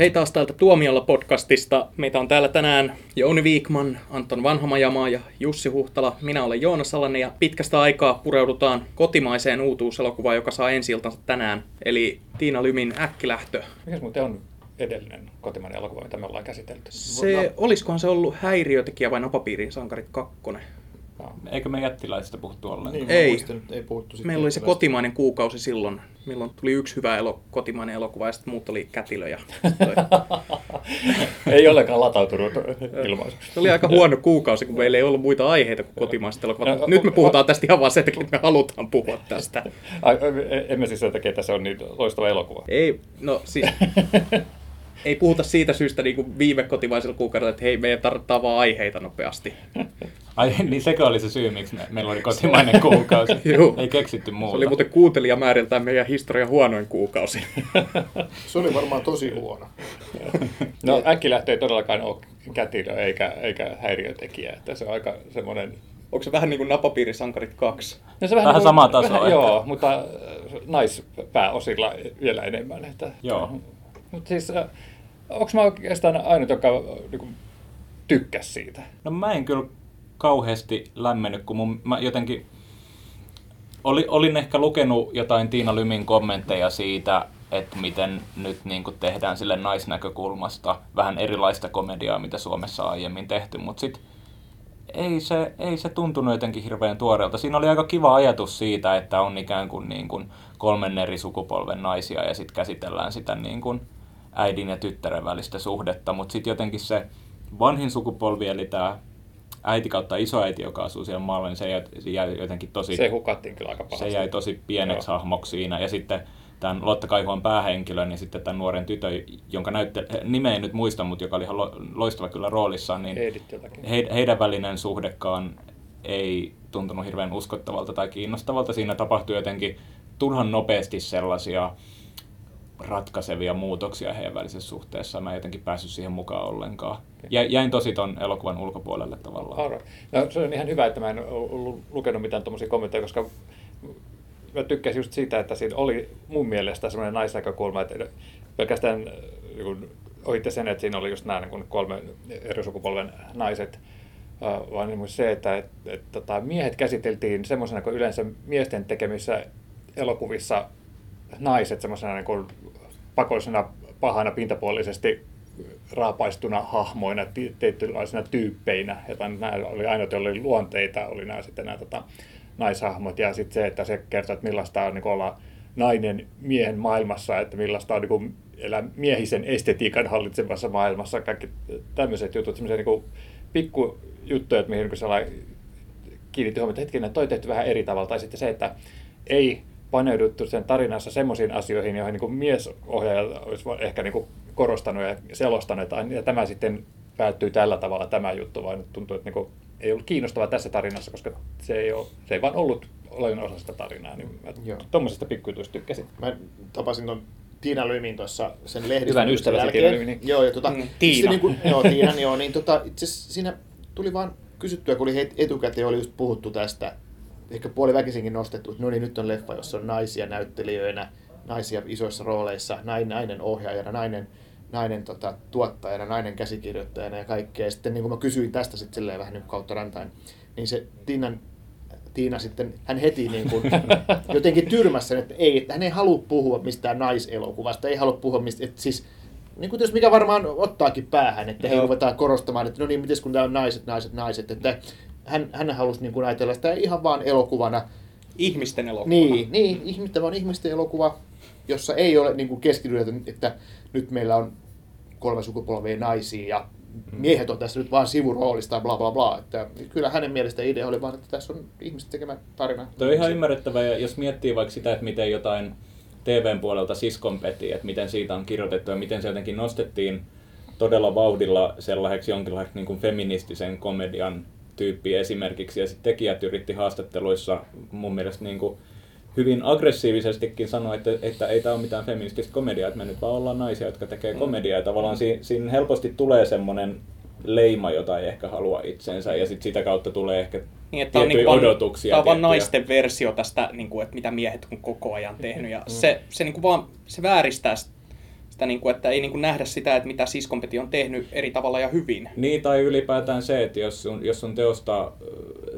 Hei taas täältä Tuomiolla podcastista. Meitä on täällä tänään Jouni Viikman, Anton Vanhamajamaa ja Jussi Huhtala. Minä olen Joona Salanen ja pitkästä aikaa pureudutaan kotimaiseen uutuuselokuvaan, joka saa ensi tänään. Eli Tiina Lymin Äkkilähtö. Mikäs muuten on edellinen kotimainen elokuva, mitä me ollaan käsitelty? Se, no. olisikohan se ollut häiriötekijä vai napapiirin sankarit kakkonen? Eikö me jättiläisistä puhuttu ollenkaan? Niin, ei. Muistan, ei puhuttu Meillä oli se kotimainen kuukausi silloin, milloin tuli yksi hyvä elo, kotimainen elokuva ja sitten muut oli kätilöjä. ei ollenkaan latautunut ilmaisu. Se oli aika huono kuukausi, kun meillä ei ollut muita aiheita kuin kotimaiset elokuvat. Nyt me puhutaan tästä ihan vaan sen takia, että me halutaan puhua tästä. Ai, emme siis sen takia, että se on niin loistava elokuva. Ei, no siis ei puhuta siitä syystä niin kuin viime kotimaisella kuukaudella, että hei, meidän tarvitaan vaan aiheita nopeasti. Ai niin sekö oli se syy, miksi me, meillä oli kotimainen kuukausi? Ei keksitty muuta. Se oli muuten kuuntelijamääriltään meidän historian huonoin kuukausi. se oli varmaan tosi huono. no äkkilähtö ei todellakaan ole kätilö eikä, eikä häiriötekijä. Että se on aika semmoinen Onko se vähän niin kuin Napapiirisankarit 2? No se vähän, vähän niin sama taso. Vähän, joo, mutta äh, naispääosilla vielä enemmän. Että, joo. Mutta siis äh, onko mä oikeastaan ainut, joka niin tykkäsi siitä? No mä en kyllä kauheasti lämmennyt, kun mun, mä jotenkin oli, olin ehkä lukenut jotain Tiina Lymin kommentteja siitä, että miten nyt niin kuin tehdään sille naisnäkökulmasta vähän erilaista komediaa, mitä Suomessa on aiemmin tehty, mutta sitten ei se, ei se tuntunut jotenkin hirveän tuoreelta. Siinä oli aika kiva ajatus siitä, että on ikään kuin, niin kuin kolmen eri sukupolven naisia ja sitten käsitellään sitä niin kuin äidin ja tyttären välistä suhdetta, mutta sitten jotenkin se vanhin sukupolvi, eli tämä äiti kautta isoäiti, joka asuu siellä maalla, niin se jäi, se jäi jotenkin tosi... Se hukattiin kyllä aika pahasti. Se jäi tosi pieneksi Joo. hahmoksi siinä. Ja sitten tämän Lotta Kaihuan päähenkilö, niin sitten tämän nuoren tytön, jonka näytte, nimeä en nyt muista, mutta joka oli ihan loistava kyllä roolissaan, niin he, heidän välinen suhdekaan ei tuntunut hirveän uskottavalta tai kiinnostavalta. Siinä tapahtui jotenkin turhan nopeasti sellaisia ratkaisevia muutoksia heidän välisessä suhteessa. Mä en jotenkin päässyt siihen mukaan ollenkaan. Jä, jäin tosi ton elokuvan ulkopuolelle tavallaan. Right. No, se on ihan hyvä, että mä en lukenut mitään tuommoisia kommentteja, koska mä tykkäsin just siitä, että siinä oli mun mielestä semmoinen naisnäkökulma, että pelkästään niin ohitte sen, että siinä oli just nämä niin kolme eri sukupolven naiset, vaan niin se, että että, että, että tota, miehet käsiteltiin semmoisena kuin yleensä miesten tekemissä elokuvissa naiset semmoisena niin pakollisena pahana pintapuolisesti raapaistuna hahmoina, tietynlaisina tyyppeinä. Ja nämä oli aina, oli luonteita, oli nämä sitten nämä tota, naishahmot. Ja sitten se, että se kertoo, että millaista on niin olla nainen miehen maailmassa, että millaista on niin elää miehisen estetiikan hallitsevassa maailmassa. Kaikki tämmöiset jutut, semmoisia niin pikkujuttuja, mihin niin kiinnitti huomiota, että hetkinen, toi tehty vähän eri tavalla. Tai sitten se, että ei paneuduttu sen tarinassa semmoisiin asioihin, joihin niin miesohjaaja olisi ehkä niin korostanut ja selostanut, ja tämä sitten päättyy tällä tavalla tämä juttu, vaan tuntuu, että niin kuin ei ollut kiinnostavaa tässä tarinassa, koska se ei, ole, se ei vaan ollut oleellinen osa sitä tarinaa. Niin tuommoisesta pikkujutuista tykkäsin. Mä tapasin tuon Tiina Lymin tuossa sen lehdistön Hyvän ystäväsi Tiina Lymin. Joo, ja tota, mm, Tiina. Niin kuin, joo, Tiina, joo, niin tota, itse siinä tuli vaan kysyttyä, kun oli etukäteen oli just puhuttu tästä, ehkä puoliväkisinkin nostettu, että no niin, nyt on leffa, jossa on naisia näyttelijöinä, naisia isoissa rooleissa, nainen ohjaajana, nainen, nainen tota, tuottajana, nainen käsikirjoittajana ja kaikkea. Ja sitten niin kun mä kysyin tästä sitten silleen vähän niin kautta rantain, niin se Tiinan, Tiina sitten, hän heti niin kuin, jotenkin tyrmässä, että ei, että hän ei halua puhua mistään naiselokuvasta, ei halua puhua mistä, että siis niin kuin jos mikä varmaan ottaakin päähän, että he ruvetaan korostamaan, että no niin, miten kun tämä on naiset, naiset, naiset, että hän, hän halusi niin kuin ajatella sitä ihan vaan elokuvana. Ihmisten elokuva. Niin, niin tämä on ihmisten elokuva, jossa ei ole niin kuin keskitytä, että nyt meillä on kolme sukupolvia naisia ja mm. miehet on tässä nyt vaan sivuroolista ja bla bla bla. Että kyllä hänen mielestä idea oli vaan, että tässä on ihmiset tekemä tarina. Tuo on ihan ymmärrettävää, ja jos miettii vaikka sitä, että miten jotain TVn puolelta siskon peti, että miten siitä on kirjoitettu ja miten se jotenkin nostettiin todella vauhdilla sellaiseksi jonkinlaiseksi niin kuin feministisen komedian tyyppi esimerkiksi, ja sitten tekijät yritti haastatteluissa mun mielestä niin kuin hyvin aggressiivisestikin sanoa, että, että ei tämä ole mitään feminististä komediaa, että me nyt vaan ollaan naisia, jotka tekee mm. komediaa, ja tavallaan siinä, siinä helposti tulee semmoinen leima, jota ei ehkä halua itsensä, ja sitten sitä kautta tulee ehkä niin, että tiettyjä on, odotuksia. Tämä on vaan naisten versio tästä, niin kuin, että mitä miehet on koko ajan tehnyt, ja mm. se, se, niin kuin vaan, se vääristää sitä sitä, niin kuin, että ei niin kuin nähdä sitä, että mitä siskompeti on tehnyt eri tavalla ja hyvin. Niin, tai ylipäätään se, että jos sun, jos sun, teosta,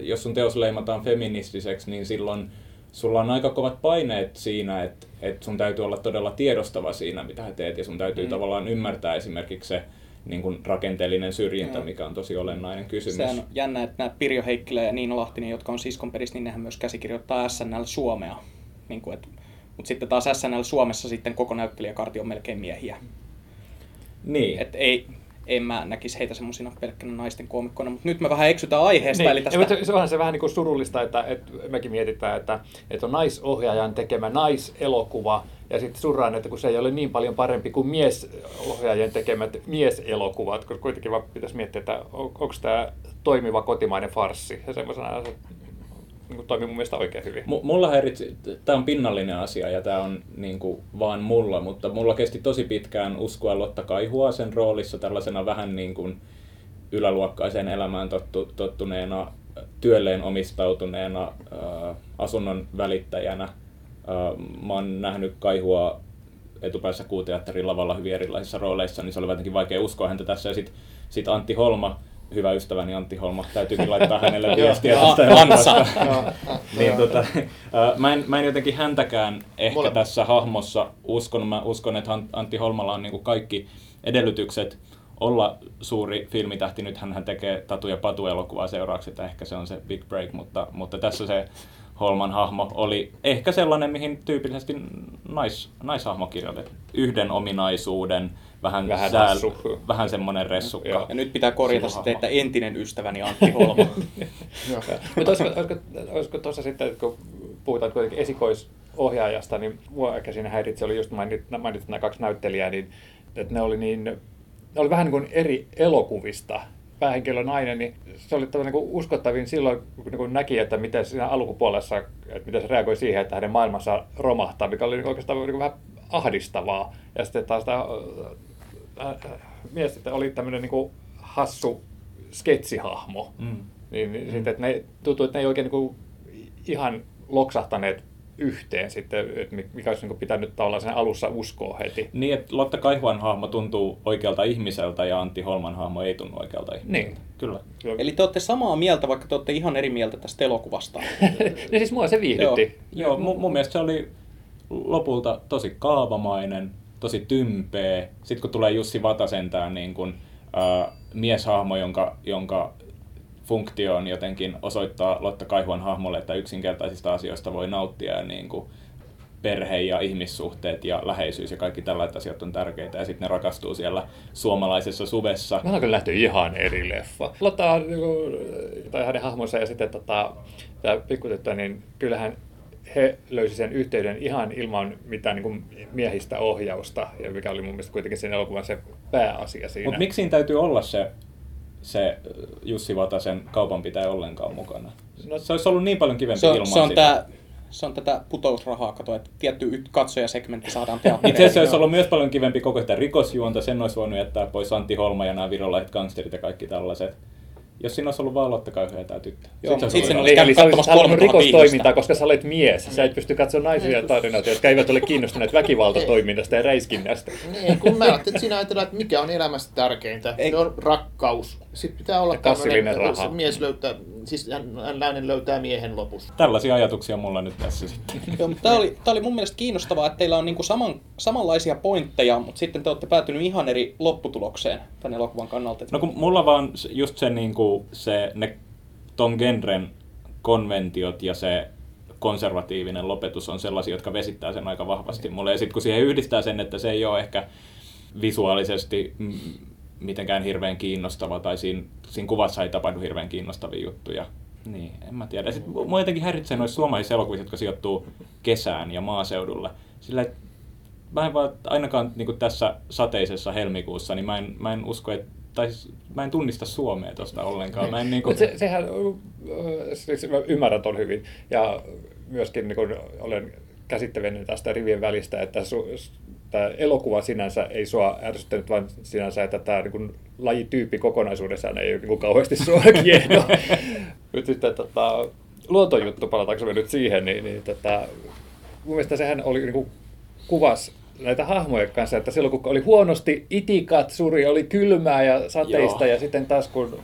jos sun teos leimataan feministiseksi, niin silloin sulla on aika kovat paineet siinä, että, että sun täytyy olla todella tiedostava siinä, mitä sä teet, ja sun täytyy mm. tavallaan ymmärtää esimerkiksi se niin kuin rakenteellinen syrjintä, mikä on tosi olennainen kysymys. Sehän on jännä, että nämä Pirjo Heikkilä ja Niina Lahtinen, jotka on siskonperis, niin nehän myös käsikirjoittaa SNL Suomea. Niin kuin, että, mutta sitten taas SNL Suomessa sitten koko näyttelijäkarti on melkein miehiä. Niin. Et ei, en mä näkisi heitä semmoisina pelkkänä naisten koomikkoina, mutta nyt me vähän eksytään aiheesta. Niin, eli tästä... mutta se onhan se vähän niin kuin surullista, että, että mekin mietitään, että, että on naisohjaajan tekemä naiselokuva, ja sitten surraan, että kun se ei ole niin paljon parempi kuin miesohjaajien tekemät mieselokuvat, koska kuitenkin vaan pitäisi miettiä, että on, onko tämä toimiva kotimainen farssi, ja semmoisena se niin toimii mun mielestä oikein hyvin. M- mulla häiritsi, tämä on pinnallinen asia ja tämä on niin kuin, vaan mulla, mutta mulla kesti tosi pitkään uskoa Lotta Kaihua sen roolissa tällaisena vähän niin kuin yläluokkaiseen elämään tottu, tottuneena, työlleen omistautuneena, äh, asunnon välittäjänä. Äh, mä oon nähnyt Kaihua etupäässä kuuteatterin lavalla hyvin erilaisissa rooleissa, niin se oli jotenkin vaikea uskoa häntä tässä. Ja sitten sit Antti Holma, hyvä ystäväni Antti Holma, täytyykin laittaa hänelle viestiä tästä Ansa. niin, tota, mä, en, mä en jotenkin häntäkään ehkä Mole. tässä hahmossa uskon. Mä uskon, että Antti Holmalla on niin kaikki edellytykset olla suuri filmitähti. Nyt hän tekee Tatu ja Patu elokuvaa seuraavaksi, että ehkä se on se big break, mutta, mutta tässä se Holman hahmo oli ehkä sellainen, mihin tyypillisesti nais, naishahmo kirjoitettu. Yhden ominaisuuden, vähän, vähän, sääl, vähän semmoinen ressukka. Ja nyt pitää korjata sitten, että entinen ystäväni Antti Holma. Mutta olisiko, olisiko, olisiko tuossa sitten, kun puhutaan kuitenkin esikoisohjaajasta, niin mua ehkä siinä häiritsi, oli just mainit, mainittu nämä kaksi näyttelijää, niin että ne oli niin, ne oli vähän niin kuin eri elokuvista päähenkilö nainen, niin se oli niin kuin uskottavin silloin, kun näki, että miten siinä alkupuolessa, että miten se reagoi siihen, että hänen maailmansa romahtaa, mikä oli oikeastaan niin kuin vähän ahdistavaa. Ja sitten taas tämä äh, äh, mies että oli tämmöinen niin hassu sketsihahmo. Mm. Niin, niin mm. sitten, että ne tuntui, että ne ei oikein niin kuin ihan loksahtaneet yhteen sitten, että mikä olisi niin pitänyt tavallaan sen alussa uskoa heti. Niin, että Lotta Kaihuan hahmo tuntuu oikealta ihmiseltä ja Antti Holman hahmo ei tunnu oikealta ihmiseltä. Niin. Kyllä. Eli te olette samaa mieltä, vaikka te olette ihan eri mieltä tästä elokuvasta. niin siis mua se viihdytti. Joo, Joo mun, mun mielestä se oli lopulta tosi kaavamainen, tosi tympeä. Sitten kun tulee Jussi Vatasen tämä niin kun, äh, mieshahmo, jonka, jonka funktio on jotenkin osoittaa Lotta Kaihuan hahmolle, että yksinkertaisista asioista voi nauttia ja niin kuin perhe ja ihmissuhteet ja läheisyys ja kaikki tällaiset asiat on tärkeitä ja sitten ne rakastuu siellä suomalaisessa suvessa. Mä on kyllä ihan eri leffa. Lotta niinku, tai hänen hahmonsa ja sitten tota, tämä pikkutyttö, niin kyllähän he löysi sen yhteyden ihan ilman mitään niin kuin miehistä ohjausta, ja mikä oli mun mielestä kuitenkin sen elokuvan se pääasia siinä. Mutta miksi siinä täytyy olla se, se Jussi Vatasen kaupanpitäjä ollenkaan mukana? No, se olisi ollut niin paljon kivempi se on, ilman se on sitä. se on tätä putousrahaa, kato, että tietty katsojasegmentti saadaan teatteriin. Itse asiassa olisi ollut myös paljon kivempi koko sitä rikosjuonta, sen olisi voinut jättää pois Antti Holma ja nämä virolaiset gangsterit ja kaikki tällaiset. Jos siinä olisi ollut vaan Lotta Kaihoja tämä tyttö. Joo, sitten sit olisi käynyt katsomassa rikostoimintaa, koska sä olet mies. Sä et pysty katsomaan naisia tarinoita, jotka eivät ole kiinnostuneet väkivaltatoiminnasta ja räiskinnästä. Niin, kun mä ajattelin, että sinä ajatellaan, että mikä on elämässä tärkeintä. Se on rakkaus. Sitten pitää olla tämmöinen, raha. mies löytää, siis nainen löytää miehen lopussa. Tällaisia ajatuksia mulla nyt tässä sitten. Joo, mutta tämä oli, tämä oli mun mielestä kiinnostavaa, että teillä on niinku saman, samanlaisia pointteja, mutta sitten te olette päätynyt ihan eri lopputulokseen tämän elokuvan kannalta. No kun mulla vaan just se, niinku, se ne ton genren konventiot ja se konservatiivinen lopetus on sellaisia, jotka vesittää sen aika vahvasti mulle. Ja sitten kun siihen yhdistää sen, että se ei ole ehkä visuaalisesti mitenkään hirveän kiinnostava, tai siinä, siinä kuvassa ei tapahdu hirveän kiinnostavia juttuja. Niin, en mä tiedä. Sitten mua jotenkin häiritsee noissa suomalaisissa elokuvissa, jotka sijoittuu kesään ja maaseudulle. Sillä mä en vaan, ainakaan niin tässä sateisessa helmikuussa, niin mä en, mä en usko, että tai mä en tunnista Suomea tuosta ollenkaan. Mä en niin kuin... se, sehän, siis mä ymmärrän ton hyvin. Ja myöskin niin olen käsittäväinen tästä rivien välistä, että su, tämä elokuva sinänsä ei sua ärsyttänyt, vaan sinänsä, että tämä niin lajityyppi kokonaisuudessaan ei ole niin kauheasti sua kiehdo. nyt sitten tota, luontojuttu, palataanko me nyt siihen, niin, niin tota, mun mielestä sehän oli niin kuin, kuvas näitä hahmojen kanssa, että silloin kun oli huonosti itikatsuri, oli kylmää ja sateista Joo. ja sitten taas kun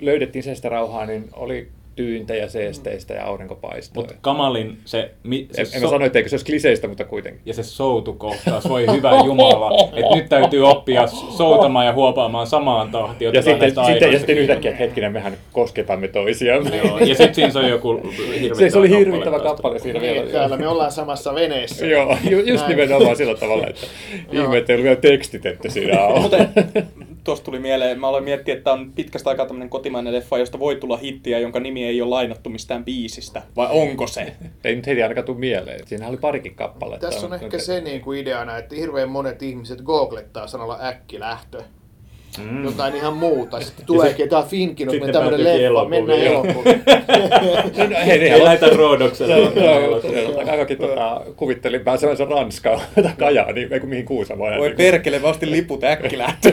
löydettiin sestä rauhaa, niin oli tyyntä ja seesteistä ja aurinko paistoi. Mutta kamalin se... Mi, se en, en mä sano, etteikö se olisi kliseistä, mutta kuitenkin. ja se soutukohtaus, voi hyvä Jumala, että nyt täytyy oppia soutamaan ja huopaamaan samaan tahtiin. Ja sitten, sitten, ja sitten yhtäkkiä, että hetkinen, mehän kosketamme toisiamme. Joo, ja sitten siinä se on joku hirvittävä Se, oli kappale hirvittävä taas. kappale siinä Niin, vielä. täällä me ollaan samassa veneessä. Joo, ju- just Näin. nimenomaan sillä tavalla, että ihme, että ei ollut vielä tekstitetty siinä. Tuosta tuli mieleen, mä aloin miettiä, että on pitkästä aikaa tämmöinen kotimainen leffa, josta voi tulla hittiä, jonka nimi ei ole lainattu mistään biisistä. Vai onko se? Ei nyt heti ainakaan tule mieleen. Siinä oli parikin kappaletta. Tässä on ehkä se niin kuin ideana, että hirveän monet ihmiset googlettaa sanalla äkkilähtö. Mm. Jotain ihan muuta. Sitten tuleekin, tämä on Finkin, mutta tämmöinen leffa, elokuviin. mennään elokuviin. Hei, Ei niin, lähdetä Roodokselle. Aikakin tota, kuvittelin pääsevänsä Ranskaan tai Kajaaniin, ei kun mihin Kuusamoon. Voi perkele, mä ostin liput äkkilähtö.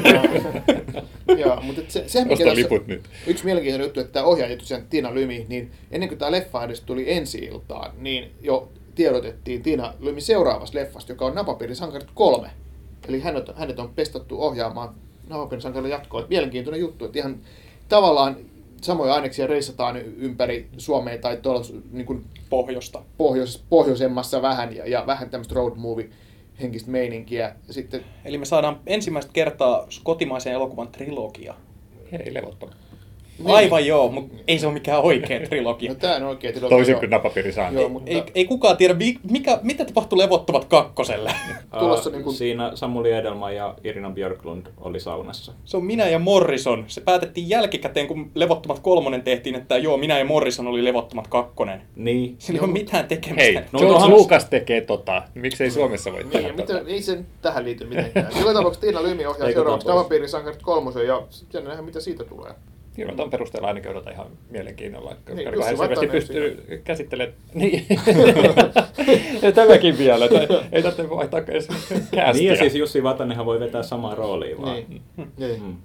Joo, mutta se, se mikä tässä, liput nyt. yksi mielenkiintoinen juttu, että tämä ohjaaja tosiaan Tiina Lymi, niin ennen kuin tämä leffa edes tuli ensi iltaan, niin jo tiedotettiin Tiina Lymi seuraavasta leffasta, joka on Napapiirin sankarit 3. Eli hänet, hänet on pestattu ohjaamaan Napapiirin sankarin jatkoa. Et mielenkiintoinen juttu, että ihan tavallaan samoja aineksia reissataan ympäri Suomea tai tuolla niin kuin Pohjosta. pohjois, pohjoisemmassa vähän ja, ja vähän tämmöistä road movie henkistä meininkiä. Sitten Eli me saadaan ensimmäistä kertaa kotimaisen elokuvan trilogia. Hei, levottoma. Niin. Aivan joo, mutta ei se ole mikään oikea trilogia. no, tämä on oikein trilogia. Toisin kuin napapiiri saa. Joo, mutta Ei, ei kukaan tiedä, mi- mikä, mitä tapahtui Levottomat kakkoselle. tulossa Ää, niinku- Siinä Samuli Edelman ja Irina Björklund oli saunassa. Se on minä ja Morrison. Se päätettiin jälkikäteen, kun Levottomat kolmonen tehtiin, että joo, minä ja Morrison oli Levottomat kakkonen. Niin. Sillä ei ole mitään tekemistä. Hei, No, George onhan- Lucas tekee tota. Miksei Suomessa voi Niin, tehdä ja tota? ei sen tähän liity mitenkään. Joka tapauksessa Tiina Lymi ohjaa seuraavaksi pois. Navapiirin sankarit kolmosen ja sitten nähdään mitä siitä tulee. Kyllä, tuon perusteella ainakin odotan ihan mielenkiinnolla. Koska Niin, niin, Jussi hän selvästi pystyy käsittelemään... Niin. ja tämäkin vielä, että ei tarvitse vaihtaa edes kästiä. Niin ja siis Jussi Vatanenhan voi vetää samaa roolia vaan. Niin. niin. Mm.